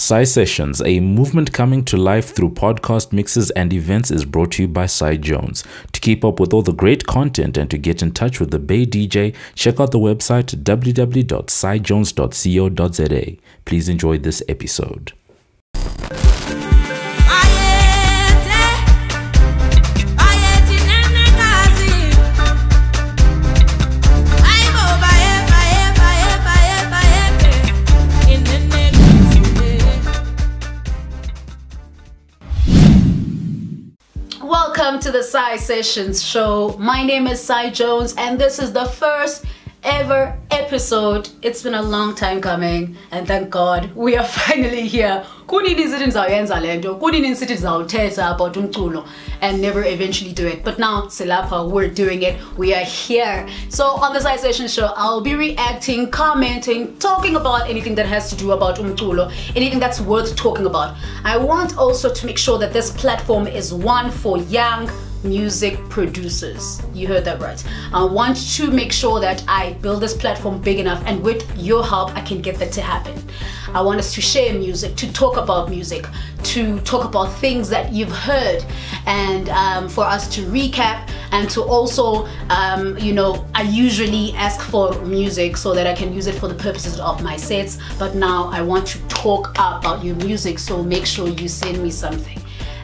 Psy Sessions, a movement coming to life through podcast mixes and events, is brought to you by Psy Jones. To keep up with all the great content and to get in touch with the Bay DJ, check out the website www.psyjones.co.za. Please enjoy this episode. To the Psy Sessions show. My name is Psy Jones, and this is the first ever episode. It's been a long time coming, and thank God we are finally here. And never eventually do it. But now silapha, we're doing it. We are here. So on the Psy Session show, I'll be reacting, commenting, talking about anything that has to do about umculo, anything that's worth talking about. I want also to make sure that this platform is one for young music producers. You heard that right. I want to make sure that I build this platform big enough, and with your help, I can get that to happen. I want us to share music, to talk about music, to talk about things that you've heard, and um, for us to recap and to also, um, you know, I usually ask for music so that I can use it for the purposes of my sets, but now I want to talk about your music, so make sure you send me something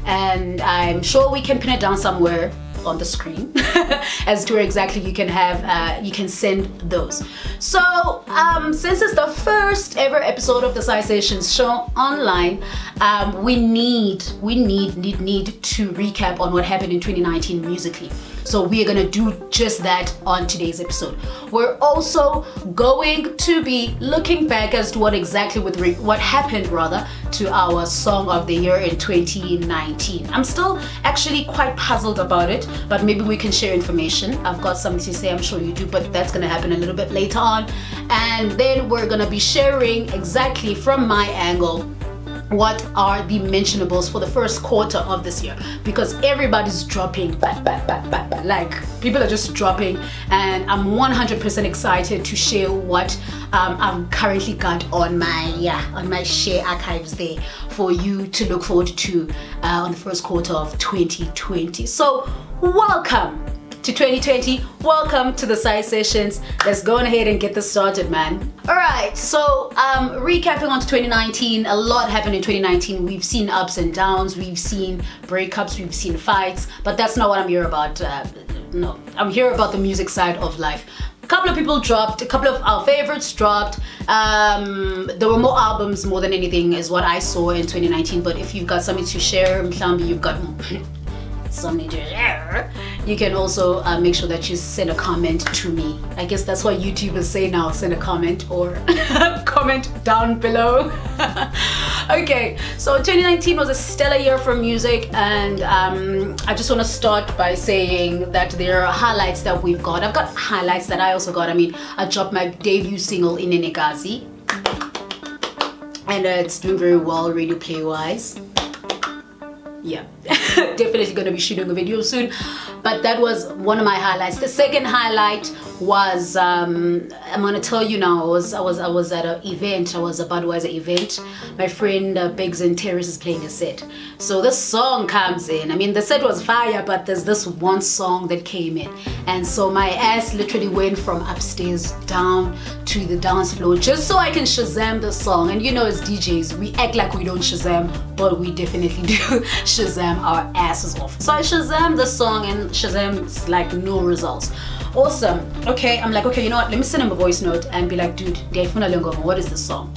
and I'm sure we can pin it down somewhere on the screen as to where exactly you can have uh, you can send those. So um, since it's the first ever episode of the Psy show online um, we need we need need need to recap on what happened in 2019 musically so we are gonna do just that on today's episode. We're also going to be looking back as to what exactly with re- what happened rather to our song of the year in 2019. I'm still actually quite puzzled about it, but maybe we can share information. I've got something to say, I'm sure you do, but that's gonna happen a little bit later on. And then we're gonna be sharing exactly from my angle what are the mentionables for the first quarter of this year? Because everybody's dropping bah, bah, bah, like people are just dropping and i'm 100% excited to share what um, i've currently got on my yeah on my share archives there for you to look forward to uh, on the first quarter of 2020 so welcome to 2020. Welcome to the Psy Sessions. Let's go ahead and get this started, man. All right, so um, recapping on to 2019, a lot happened in 2019. We've seen ups and downs, we've seen breakups, we've seen fights, but that's not what I'm here about. Uh, no, I'm here about the music side of life. A couple of people dropped, a couple of our favorites dropped. Um, there were more albums more than anything, is what I saw in 2019. But if you've got something to share, you've got to you can also uh, make sure that you send a comment to me. I guess that's what YouTubers say now send a comment or comment down below. okay, so 2019 was a stellar year for music, and um, I just want to start by saying that there are highlights that we've got. I've got highlights that I also got. I mean, I dropped my debut single in Enegazi, and uh, it's doing very well radio play wise yeah definitely gonna be shooting a video soon. But that was one of my highlights. The second highlight was um, I'm gonna tell you now I was I was I was at an event. I was a Budweiser event. My friend uh, Biggs and Terrace is playing a set. So this song comes in. I mean the set was fire but there's this one song that came in. And so my ass literally went from upstairs down to the dance floor just so I can Shazam the song. And you know as DJs we act like we don't Shazam but we definitely do Shazam our asses off. So I Shazam the song and Shazam's like no results. Awesome. Okay i'm like okay you know what? Let me send him a voice note and be like dude what is this song?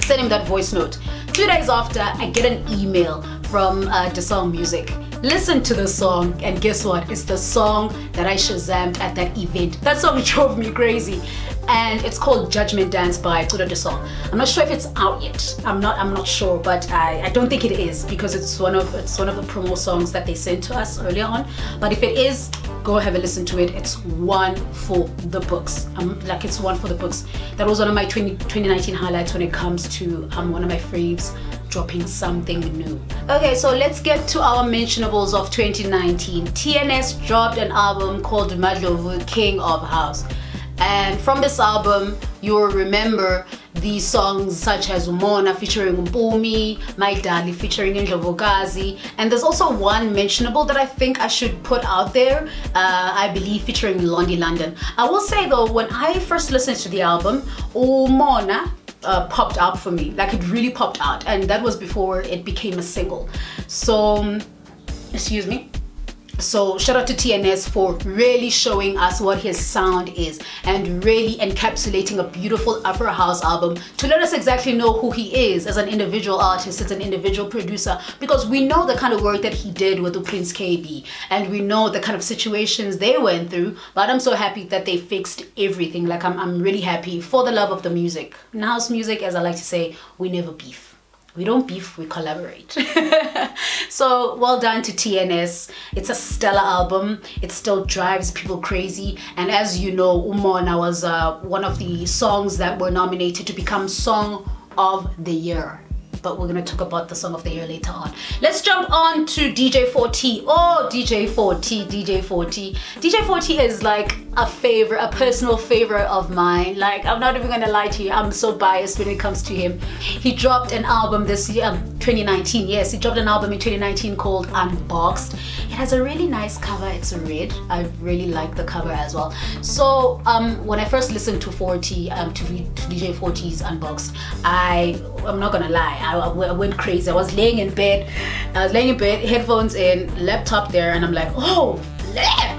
Send him that voice note. Two days after i get an email from uh, the song music. Listen to the song and guess what? It's the song that i shazammed at that event. That song drove me crazy and it's called Judgment Dance by Kudo Song. I'm not sure if it's out yet. I'm not I'm not sure, but I, I don't think it is because it's one of it's one of the promo songs that they sent to us earlier on. But if it is, go have a listen to it. It's one for the books. Um, like it's one for the books. That was one of my 20, 2019 highlights when it comes to um, one of my faves dropping something new. Okay, so let's get to our mentionables of 2019. TNS dropped an album called Madlovu King of House. And from this album, you'll remember these songs such as Umona featuring Mpumi, Maidali featuring Indlovukazi, and there's also one mentionable that I think I should put out there, uh, I believe featuring Londi London. I will say though, when I first listened to the album, Umona uh, popped up for me, like it really popped out, and that was before it became a single. So, excuse me so shout out to TNS for really showing us what his sound is and really encapsulating a beautiful Afro House album to let us exactly know who he is as an individual artist, as an individual producer, because we know the kind of work that he did with the Prince Kaybee and we know the kind of situations they went through. But I'm so happy that they fixed everything. Like I'm, I'm really happy for the love of the music. House music, as I like to say, we never beef we don't beef, we collaborate. so well done to TNS. It's a stellar album. It still drives people crazy. And as you know, Umona was uh, one of the songs that were nominated to become Song of the Year but we're gonna talk about the song of the year later on. Let's jump on to DJ 4T. Oh, DJ 4T, DJ 4T. DJ 4T is like a favorite, a personal favorite of mine. Like, I'm not even gonna lie to you, I'm so biased when it comes to him. He dropped an album this year, um, 2019, yes, he dropped an album in 2019 called Unboxed. It has a really nice cover, it's red. I really like the cover as well. So, um, when I first listened to 4T, um, to, to DJ 4T's Unboxed, I, I'm not gonna lie, I, I went crazy. I was laying in bed, I was laying in bed, headphones in, laptop there, and I'm like, oh, flip!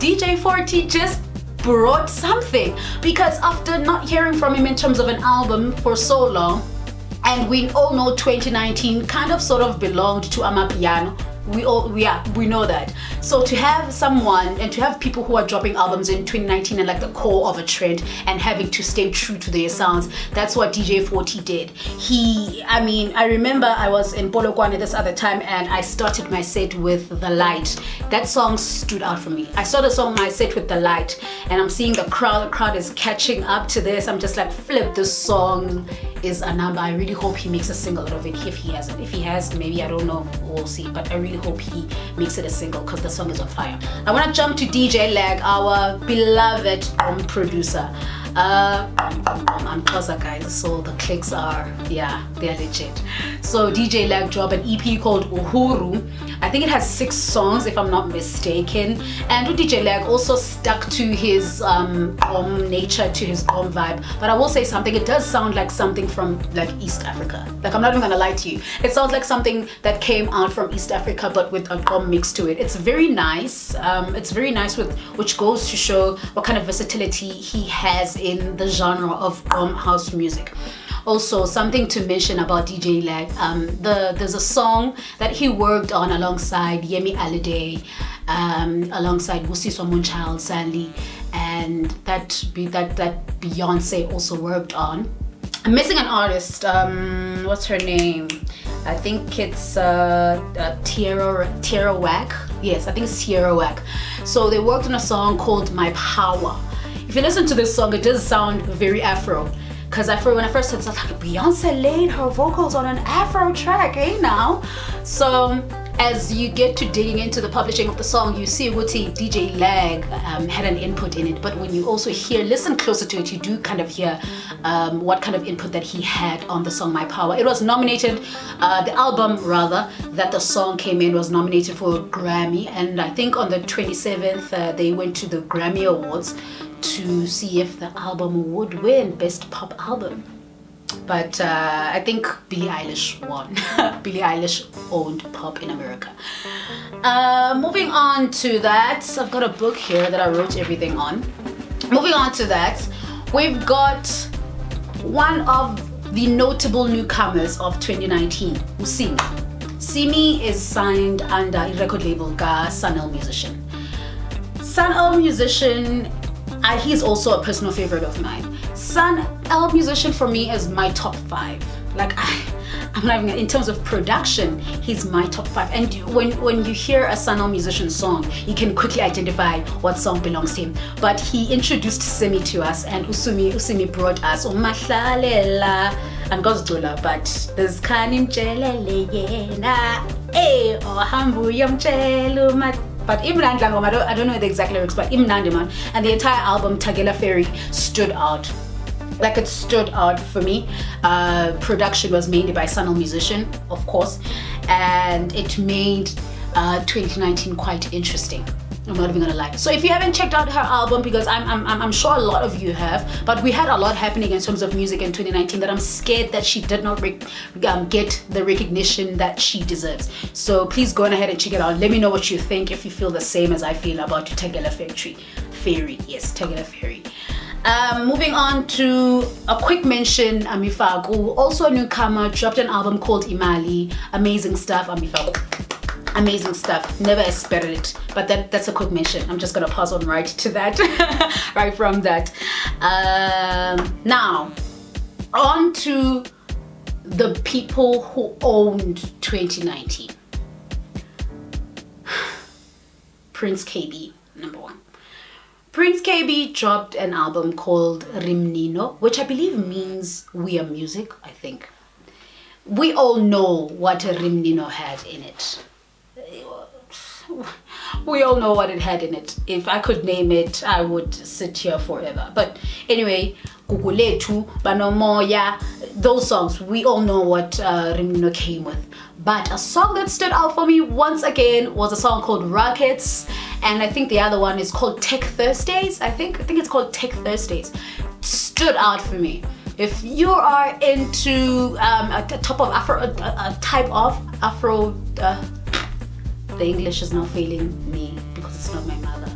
DJ 4T just brought something because after not hearing from him in terms of an album for so long, and we all know 2019 kind of sort of belonged to Amapiano we all we are we know that. So to have someone and to have people who are dropping albums in 2019 and like the core of a trend and having to stay true to their sounds that's what dj 4T did. He i mean i remember i was in polokwane this other time and i started my set with the light. That song stood out for me. I started song my set with the light and i'm seeing the crowd the crowd is catching up to this. I'm just like flip this song is a number. I really hope he makes a single out of it if he hasn't. If he has, maybe I don't know, we'll see. But I really hope he makes it a single because the song is on fire. I want to jump to DJ Lag, our beloved um, producer. Uh, I'm Xhosa guys, so the clicks are, yeah, they're legit. So DJ Lag dropped an EP called Uhuru. I think it has six songs if I'm not mistaken. And DJ Lag also stuck to his um, um, nature, to his um vibe. But I will say something, it does sound like something from like East Africa. Like I'm not even gonna lie to you. It sounds like something that came out from East Africa but with a um mix to it. It's very nice. Um, it's very nice with which goes to show what kind of versatility he has in the genre of um, house music also something to mention about DJ Lag. Um, the there's a song that he worked on alongside Yemi Alade um, alongside Busiswa Moonchild Sanelly and that be that that Beyonce also worked on. I'm missing an artist um, what's her name? I think it's uh, uh, Tierra Tierra Whack. Yes I think it's Tierra Whack. So they worked on a song called My Power. If you listen to this song, it does sound very Afro. Cause I when I first heard it, I was like, Beyonce laid her vocals on an Afro track, eh now? So as you get to digging into the publishing of the song, you see Wuti DJ Lag um, had an input in it. But when you also hear, listen closer to it, you do kind of hear um, what kind of input that he had on the song My Power. It was nominated, uh, the album rather, that the song came in was nominated for a Grammy. And I think on the 27th, uh, they went to the Grammy Awards to see if the album would win Best Pop Album but uh, I think Billie Eilish won. Billie Eilish owned pop in America. Uh, moving on to that, I've got a book here that I wrote everything on. Moving on to that, we've got one of the notable newcomers of 2019, Usimi. Simmy is signed under a record label Ga Sun-El Musician. Sun-El Musician, uh, he's also a personal favorite of mine. Sun-El musician for me is my top five. Like I, I'm not even in terms of production, he's my top five. And when when you hear a Sun-El musician song, you can quickly identify what song belongs to him. But he introduced Simmy to us, and Usumi Usumi brought us Umahlalela and Gozdula, but there's Kanim Mjelele yena, eh, Ohambu Yamchelu but Imran Langom, I don't, I don't know the exact lyrics, but Imran Imnandiman and the entire album Tugela Fairy stood out like it stood out for me. Uh, production was mainly by Sun-El Musician, of course, and it made uh, 2019 quite interesting. I'm not even gonna lie. So if you haven't checked out her album, because I'm, I'm, I'm sure a lot of you have, but we had a lot happening in terms of music in 2019 that I'm scared that she did not um, get the recognition that she deserves. So please go on ahead and check it out. Let me know what you think if you feel the same as I feel about Tegela Factory. Fairy, yes, Tugela Fairy. Um, moving on to a quick mention, Ami Faku, also a newcomer, dropped an album called Imali. Amazing stuff, Ami Faku amazing stuff. Never expected it. But that that's a quick mention. I'm just gonna pass on right to that right from that. Um, now on to the people who owned 2019 prince Kaybee number one. Prince Kaybee dropped an album called Re Mmino, which I believe means we are music, I think. We all know what a Re Mmino had in it we all know what it had in it. If I could name it, I would sit here forever. But anyway, Guguletu, Banomoya, those songs, we all know what uh, Re Mmino came with. But a song that stood out for me once again was a song called Rockets, and I think the other one is called Tech Thursdays. I think I think it's called Tech Thursdays. Stood out for me. If you are into um, a, type of Afro, a, a type of Afro. Uh, the English is not failing me because it's not my mother.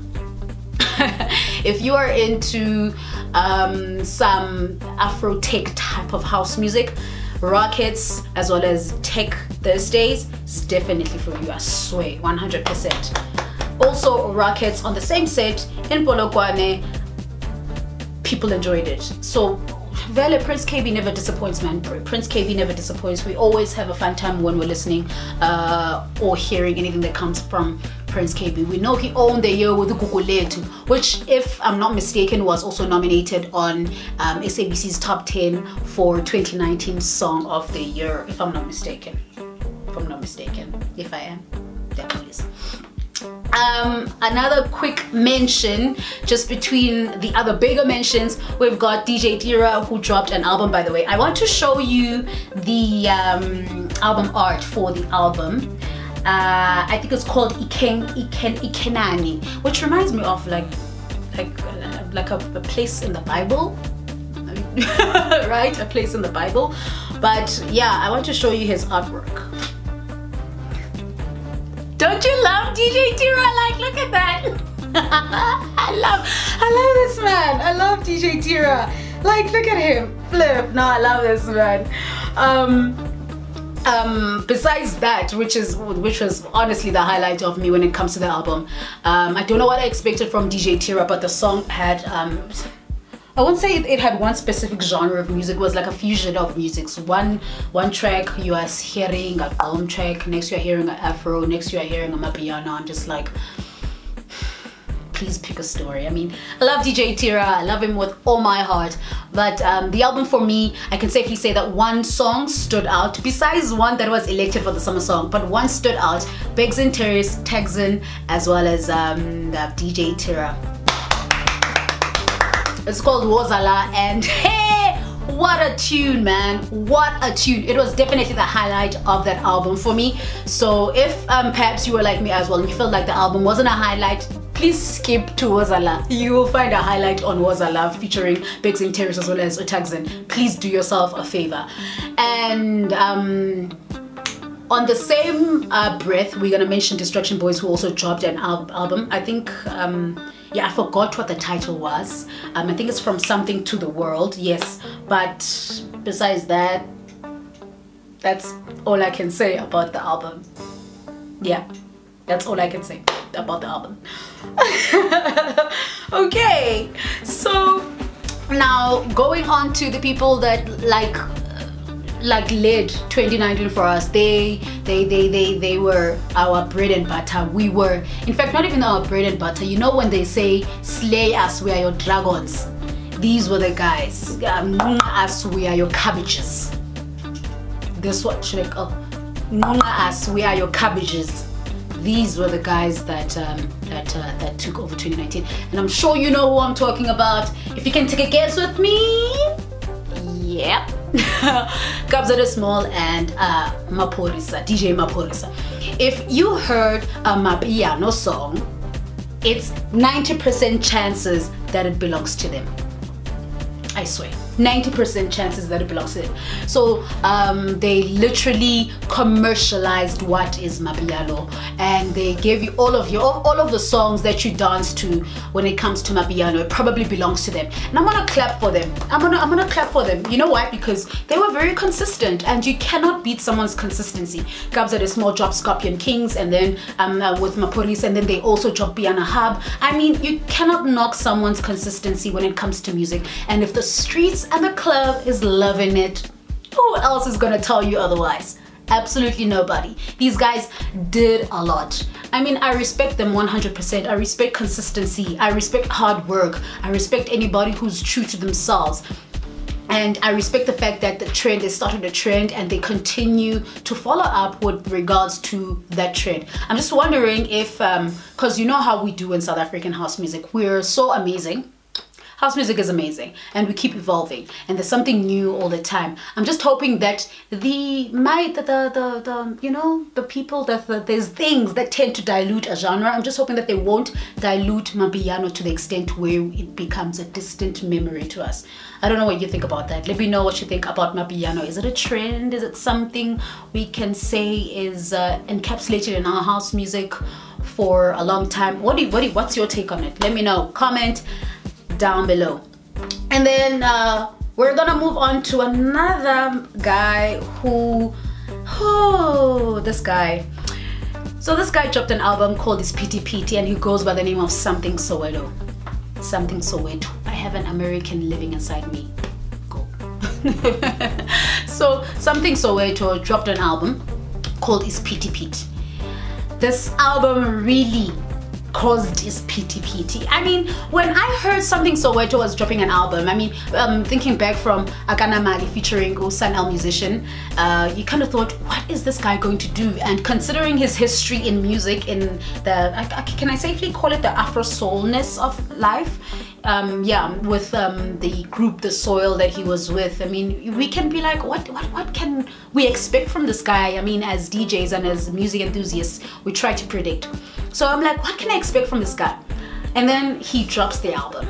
if you are into um, some Afro tech type of house music, Rockets as well as Tech Thursdays, it's definitely for you, I swear, 100%. Also, Rockets on the same set in Polokwane, people enjoyed it. So Vele Prince Kaybee never disappoints, man. Prince Kaybee never disappoints. We always have a fun time when we're listening uh, or hearing anything that comes from Prince Kaybee. We know he owned the year with Guguletu, which, if I'm not mistaken, was also nominated on um, SABC's top 10 for 2019 Song of the Year, if I'm not mistaken. If I'm not mistaken. If I am, definitely. Um, another quick mention, just between the other bigger mentions, we've got DJ Tira who dropped an album. By the way, I want to show you the um, album art for the album. Uh, I think it's called Iken Iken Ikhenani, which reminds me of like like like a, a place in the Bible, right? A place in the Bible. But yeah, I want to show you his artwork. Don't you love DJ Tira? Like, look at that. I love, I love this man. I love DJ Tira. Like, look at him. Flip. No, I love this man. Um, um, besides that, which is which was honestly the highlight of me when it comes to the album, um, I don't know what I expected from DJ Tira, but the song had um, I won't say it, it, had one specific genre of music. It was like a fusion of musics. One one track you are hearing a drum track, next you are hearing an afro, next you are hearing a piano. I'm just like, please pick a story. I mean, I love DJ Tira. I love him with all my heart. But um, the album for me, I can safely say that one song stood out. Besides one that was elected for the summer song, but one stood out. Begs and Tears, Texan, as well as um, DJ Tira. It's called Wozala and hey, what a tune man what a tune it was definitely the highlight of that album for me so if um, perhaps you were like me as well you felt like the album wasn't a highlight please skip to Wozala. You will find a highlight on Wozala featuring Begs and Terrace as well as Utagzin. Please do yourself a favor. And um, on the same uh, breath, we're gonna mention Destruction Boys who also dropped an al album. I think um, yeah, I forgot what the title was. Um, I think it's from Something to the World, yes. But besides that, that's all I can say about the album. Yeah, that's all I can say about the album. okay, so now going on to the people that like like led 2019 for us. They they they they they were our bread and butter. We were in fact not even our bread and butter. You know when they say slay us we are your dragons. These were the guys. Um, us we are your cabbages. This what should I call us we are your cabbages. These were the guys that um, that uh, that took over 2019 and I'm sure you know who I'm talking about. If you can take a guess with me Yeah. Kabza Small and uh, Maphorisa, DJ Maphorisa. If you heard a Mapiano song, it's 90% chances that it belongs to them. I swear. 90% chances that it belongs them. So um, they literally commercialized what is Mapiano and they gave you all of your all of the songs that you dance to when it comes to Mapiano. It probably belongs to them. And I'm gonna clap for them. I'm gonna I'm gonna clap for them. You know why? Because they were very consistent and you cannot beat someone's consistency. Kabza De Small drop Scorpion Kings and then um, uh, with Maphorisa and then they also drop Piano Hub. I mean, you cannot knock someone's consistency when it comes to music. And if the streets and the club is loving it, who else is gonna tell you otherwise? Absolutely nobody. These guys did a lot. I mean, I respect them 100%. I respect consistency. I respect hard work. I respect anybody who's true to themselves. And I respect the fact that the trend, they started a trend and they continue to follow up with regards to that trend. I'm just wondering if, because um, you know how we do in South African house music, we're so amazing house music is amazing and we keep evolving and there's something new all the time. I'm just hoping that the my the the, the, the you know the people that the, there's things that tend to dilute a genre i'm just hoping that they won't dilute mapiano to the extent where it becomes a distant memory to us. I don't know what you think about that. Let me know what you think about mapiano is it a trend? Is it something we can say is uh, encapsulated in our house music for a long time? What do you, what do you, what's your take on it? Let me know. Comment down below. And then uh, we're gonna move on to another guy who oh this guy. So this guy dropped an album called Isiphithiphithi and he goes by the name of Samthing Soweto. Samthing Soweto. I have an American living inside me. Go. So Samthing Soweto dropped an album called Isiphithiphithi this album really caused is PT I mean, when I heard Samthing Soweto was dropping an album, I mean, um, thinking back from Akana Mali featuring Usan El Musician, uh, you kind of thought, what is this guy going to do? And considering his history in music, in the, I, I, can I safely call it the Afro soulness of life? Um, yeah, with um, the group The Soil that he was with. I mean, we can be like, what, what, what can we expect from this guy? I mean, as DJs and as music enthusiasts, we try to predict. So I'm like, what can I expect from this guy? And then he drops the album.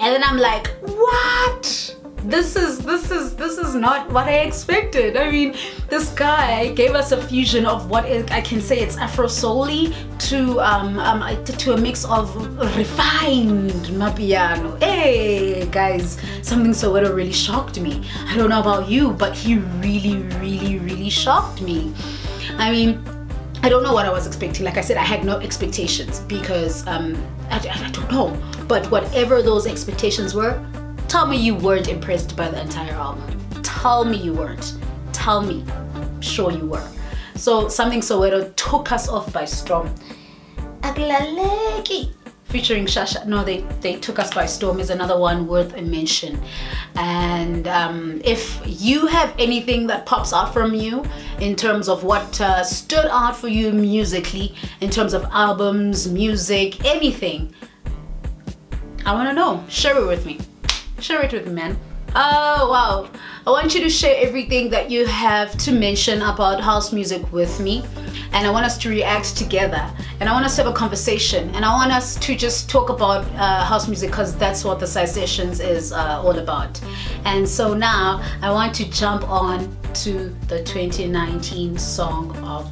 And then I'm like, what? This is this is this is not what I expected. I mean, this guy gave us a fusion of what is, I can say it's Afro soul to um, um to a mix of refined mapiano. Hey guys, something so it really shocked me. I don't know about you, but he really, really, really shocked me. I mean, I don't know what I was expecting. Like I said, I had no expectations because um, I, I don't know. But whatever those expectations were, tell me you weren't impressed by the entire album. Tell me you weren't. Tell me. I'm sure you were. So Samthing Soweto took us off by storm. Akulaleki featuring Sha Sha. No, they, they took us by storm is another one worth a mention. And um, if you have anything that pops out from you in terms of what uh, stood out for you musically, in terms of albums, music, anything, I want to know. Share it with me. Share it with me, man. Oh, wow. I want you to share everything that you have to mention about house music with me and I want us to react together and I want us to have a conversation and I want us to just talk about uh, house music because that's what the Psy Sessions is uh, all about. And so now I want to jump on to the 2019 Song of.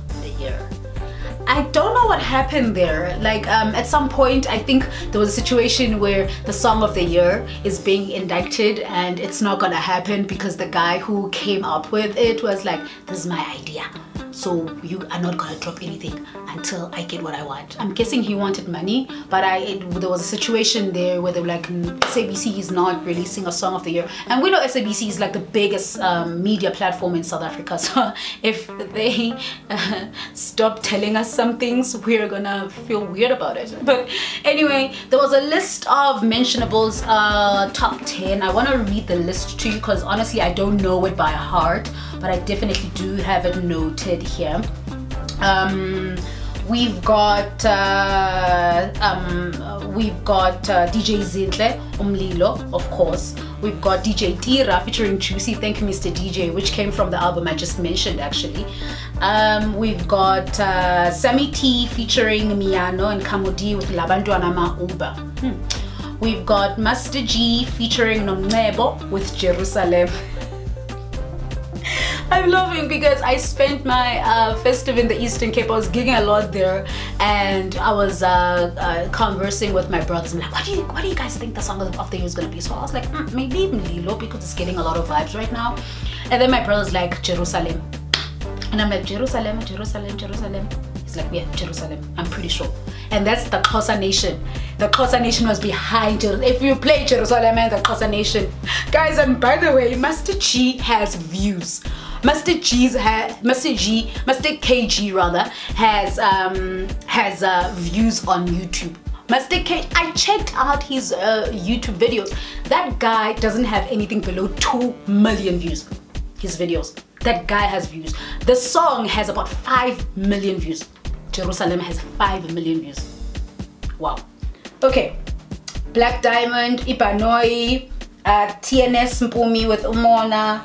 I don't know what happened there. Like um, at some point, I think there was a situation where the song of the year is being indicted and it's not gonna happen because the guy who came up with it was like, this is my idea so you are not gonna drop anything until I get what I want. I'm guessing he wanted money, but I it, there was a situation there where they were like, SABC is not releasing a song of the year, and we know SABC is like the biggest um, media platform in South Africa. So if they uh, stop telling us some things, we're gonna feel weird about it. But anyway, there was a list of mentionables, uh, top 10. I want to read the list to you because honestly, I don't know it by heart, but I definitely do have it noted here. Um, we've got uh, um, we've got uh, DJ Zinhle Umlilo, of course. We've got DJ Tira featuring Joocy, Thank You Mr. DJ, which came from the album I just mentioned actually. Um, we've got uh, Semi Tee featuring Miano and Kammu Dee with Labantuana Mauba. Hmm. We've got Master G featuring Nomcebo with Jerusalem. I'm loving because I spent my uh, festive in the Eastern Cape. I was gigging a lot there, and I was uh, uh, conversing with my brothers. I'm like, what do you, what do you guys think the song of the year is gonna be? So I was like, mm, maybe Lilo because it's getting a lot of vibes right now. And then my brother's like Jerusalem, and I'm like Jerusalem, Jerusalem, Jerusalem. He's like, yeah, Jerusalem. I'm pretty sure. And that's the Xhosa Nation. The Xhosa Nation was behind it. If you play Jerusalem and the Xhosa Nation, guys. And by the way, Master Chi has views. Master G's ha- G, Master KG rather has um has uh, views on YouTube. Master K, I checked out his uh, YouTube videos. That guy doesn't have anything below two million views. His videos. That guy has views. The song has about five million views. Jerusalem has five million views. Wow. Okay. Black Diamond, Ipanoi, uh, TNS Mpumi with Umona,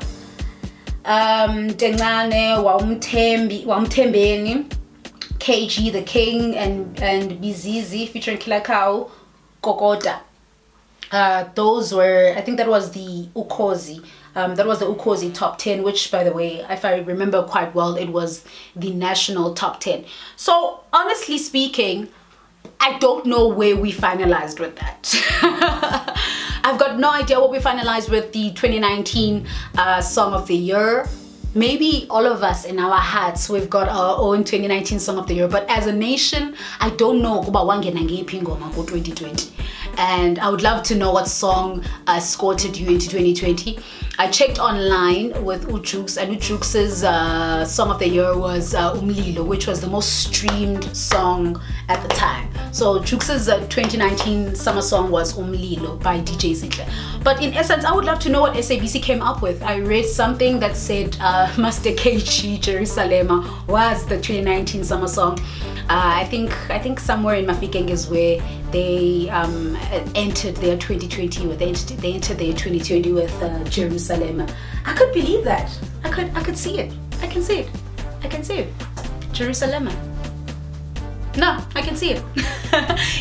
um Tencane Wawumthembi Wawumthembeni KG the King and and Bizizi featuring Killer Kau Kokota. Uh those were I think that was the Ukhozi um, that was the Ukhozi top 10 which by the way if I remember quite well it was the national top 10 so honestly speaking I don't know where we finalized with that I've got no idea what we finalized with the 2019 uh, Song of the Year. Maybe all of us in our hearts, we've got our own 2019 Song of the Year. But as a nation, I don't know about Wangena ngephi ingoma 2020 and I would love to know what song uh, escorted you into 2020. I checked online with Ujux and Ujux's uh, song of the year was uh, Umlilo, which was the most streamed song at the time. So Jux's uh, 2019 summer song was Umlilo by DJ Zinhle. But in essence, I would love to know what SABC came up with. I read something that said uh, Master KG Jerusalema was the 2019 summer song. Uh, I think I think somewhere in Mafikeng is where they um, entered their 2020 with they entered, they entered their 2020 with uh, Jerusalem. I could believe that. I could I could see it. I can see it. I can see it. Jerusalem. No, I can see it.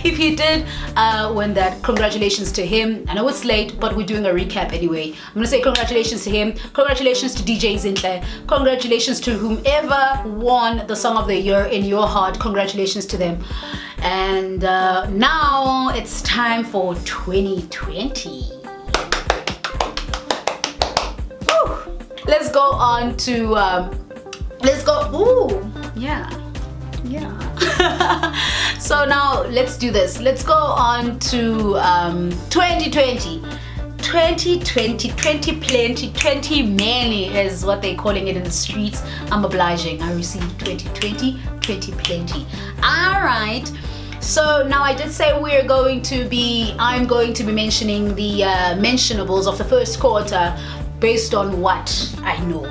if he did uh, win that, congratulations to him. I know it's late, but we're doing a recap anyway. I'm gonna say congratulations to him. Congratulations to DJ Zinhle. Congratulations to whomever won the Song of the Year in your heart. Congratulations to them. And uh, now it's time for 2020. Woo. Let's go on to, um, let's go, ooh, yeah yeah. So now let's do this. Let's go on to um, 2020 2020 20 plenty 20 many is what they're calling it in the streets. I'm obliging. I received 2020 20 plenty. All right so now I did say we're going to be, I'm going to be mentioning the uh, mentionables of the first quarter based on what I know.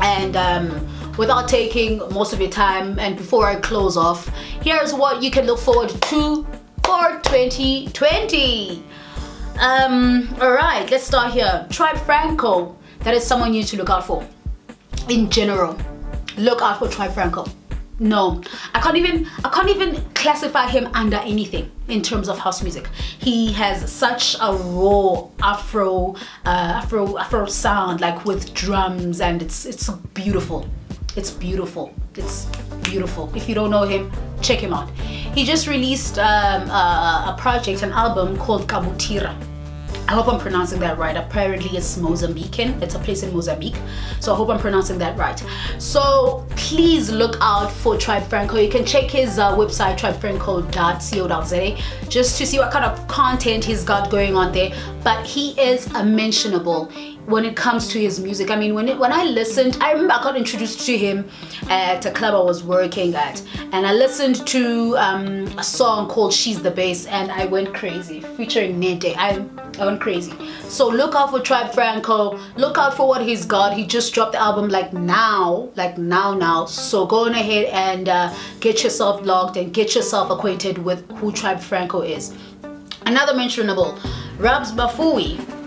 And um, without taking most of your time and before I close off, here's what you can look forward to for 2020. Um, all right, let's start here. Tribe Franco, that is someone you need to look out for. In general, look out for Tribe Franco. No, I can't even I can't even classify him under anything in terms of house music. He has such a raw Afro uh, Afro Afro sound, like with drums, and it's it's beautiful. It's beautiful. It's beautiful. If you don't know him, check him out. He just released um, a, a project, an album called Kabutira. I hope I'm pronouncing that right. Apparently it's Mozambican. It's a place in Mozambique. So I hope I'm pronouncing that right. So please look out for Tribe Franco. You can check his uh, website, tribefranco.co.za, just to see what kind of content he's got going on there. But he is a mentionable when it comes to his music. I mean, when it, when I listened, I remember I got introduced to him at a club I was working at, and I listened to um, a song called "She's the Bass," and I went crazy, featuring Nete. I, I went crazy. So look out for Tribe Franco. Look out for what he's got. He just dropped the album like now, like now, now. So go on ahead and uh, get yourself logged and get yourself acquainted with who Tribe Franco is. Another mentionable, Rabs Vhafuwi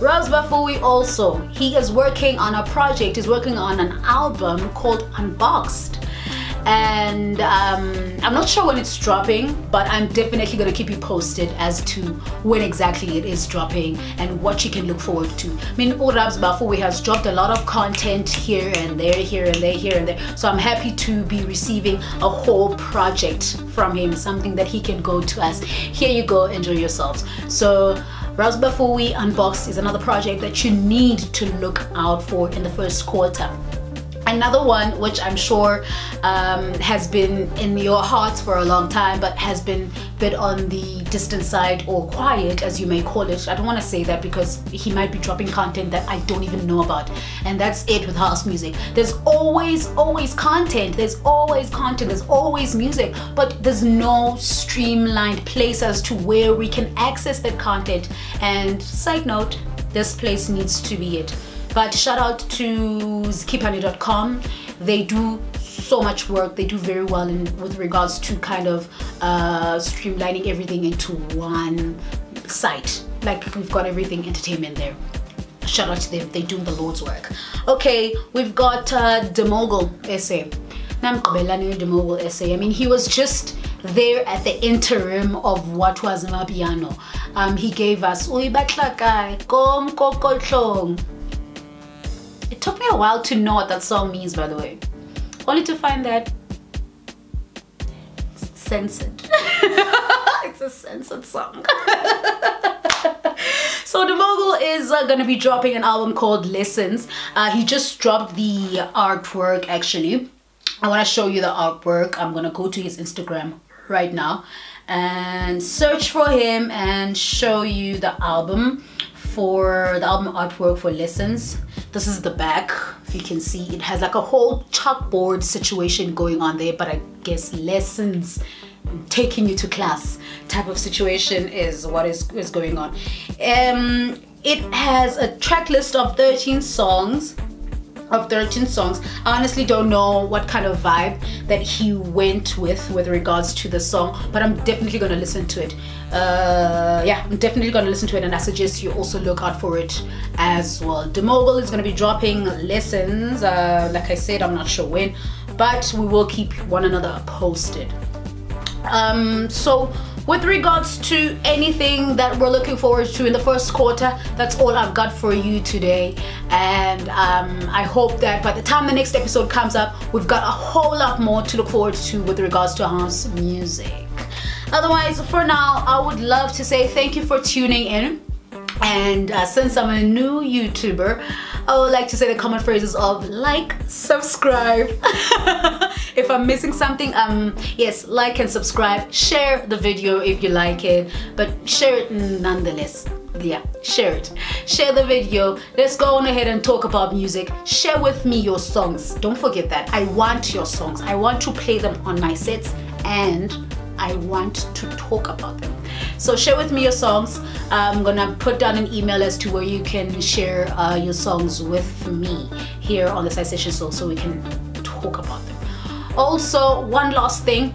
Rabs Vhafuwi also, he is working on a project, he's working on an album called Unboxed. And um, I'm not sure when it's dropping, but I'm definitely going to keep you posted as to when exactly it is dropping and what you can look forward to. I mean, Urabs Vhafuwi has dropped a lot of content here and there, here and there, here and there. So I'm happy to be receiving a whole project from him, something that he can go to us. Here you go, enjoy yourselves. So Rabs Vhafuwi Unboxed is another project that you need to look out for in the first quarter. Another one, which I'm sure um, has been in your hearts for a long time, but has been a bit on the distant side or quiet, as you may call it. I don't want to say that because he might be dropping content that I don't even know about. And that's it with house music. There's always, always content. There's always content. There's always music, but there's no streamlined place as to where we can access that content. And side note, this place needs to be it. But shout out to zkhiphani.com. They do so much work. They do very well in with regards to kind of uh, streamlining everything into one site. Like we've got everything entertainment there. Shout out to them. They do the Lord's work. Okay, we've got uh, Demogul essay. De Mogul SA. I mean, he was just there at the interim of what was Mapiano. Um, he gave us Uy Batlakai, Kom Kokotlong. It took me a while to know what that song means, by the way. Only to find that it's censored. it's a censored song. so the mogul is uh, gonna be dropping an album called Lessons. Uh, he just dropped the artwork actually. I want to show you the artwork. I'm gonna go to his Instagram right now and search for him and show you the album for the album artwork for lessons this is the back. If you can see it has like a whole chalkboard situation going on there but i guess lessons taking you to class type of situation is what is, is going on. Um it has a track list of 13 songs of 13 songs. I honestly don't know what kind of vibe that he went with with regards to the song, but I'm definitely gonna listen to it. Uh, yeah, I'm definitely gonna listen to it, and I suggest you also look out for it as well. De Mogul is gonna be dropping lessons. Uh, like I said, I'm not sure when, but we will keep one another posted. Um, so with regards to anything that we're looking forward to in the first quarter, that's all I've got for you today. And um, I hope that by the time the next episode comes up, we've got a whole lot more to look forward to with regards to house music. Otherwise, for now, I would love to say thank you for tuning in. And uh, since I'm a new YouTuber, I would like to say the common phrases of like, subscribe. if I'm missing something, um, yes, like and subscribe. Share the video if you like it, but share it nonetheless. Yeah, share it. Share the video. Let's go on ahead and talk about music. Share with me your songs. Don't forget that. I want your songs. I want to play them on my sets and I want to talk about them. So share with me your songs. I'm gonna put down an email as to where you can share uh, your songs with me here on the Session so, so we can talk about them. Also, one last thing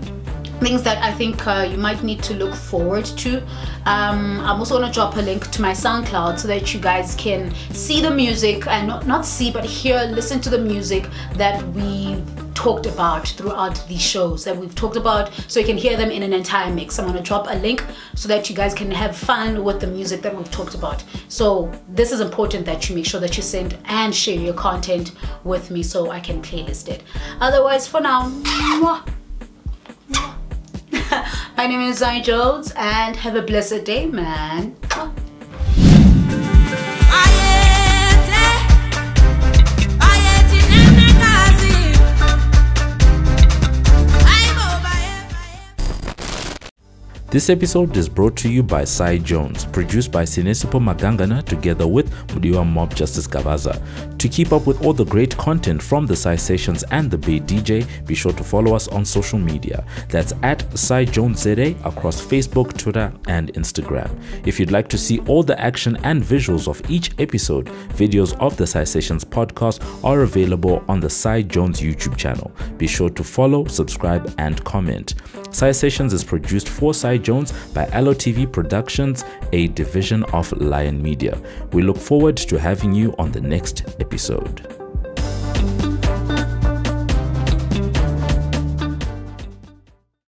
things that I think uh, you might need to look forward to. Um, I'm also gonna drop a link to my SoundCloud so that you guys can see the music and not, not see but hear, listen to the music that we talked about throughout these shows that we've talked about so you can hear them in an entire mix. I'm gonna drop a link so that you guys can have fun with the music that we've talked about. So this is important that you make sure that you send and share your content with me so I can playlist it. Otherwise for now, mwah, my name is Psy Jones and have a blessed day man. This episode is brought to you by Psy Jones, produced by Sinesipo Magangana together with Mudiwa Mob Justice Gavaza. To keep up with all the great content from the Psy Sessions and the Bay DJ, be sure to follow us on social media. That's at Psy Jones ZA across Facebook, Twitter, and Instagram. If you'd like to see all the action and visuals of each episode, videos of the Psy Sessions podcast are available on the Psy Jones YouTube channel. Be sure to follow, subscribe, and comment. Psy Sessions is produced for Psy Jones by Allo TV Productions, a division of Lion Media. We look forward to having you on the next episode.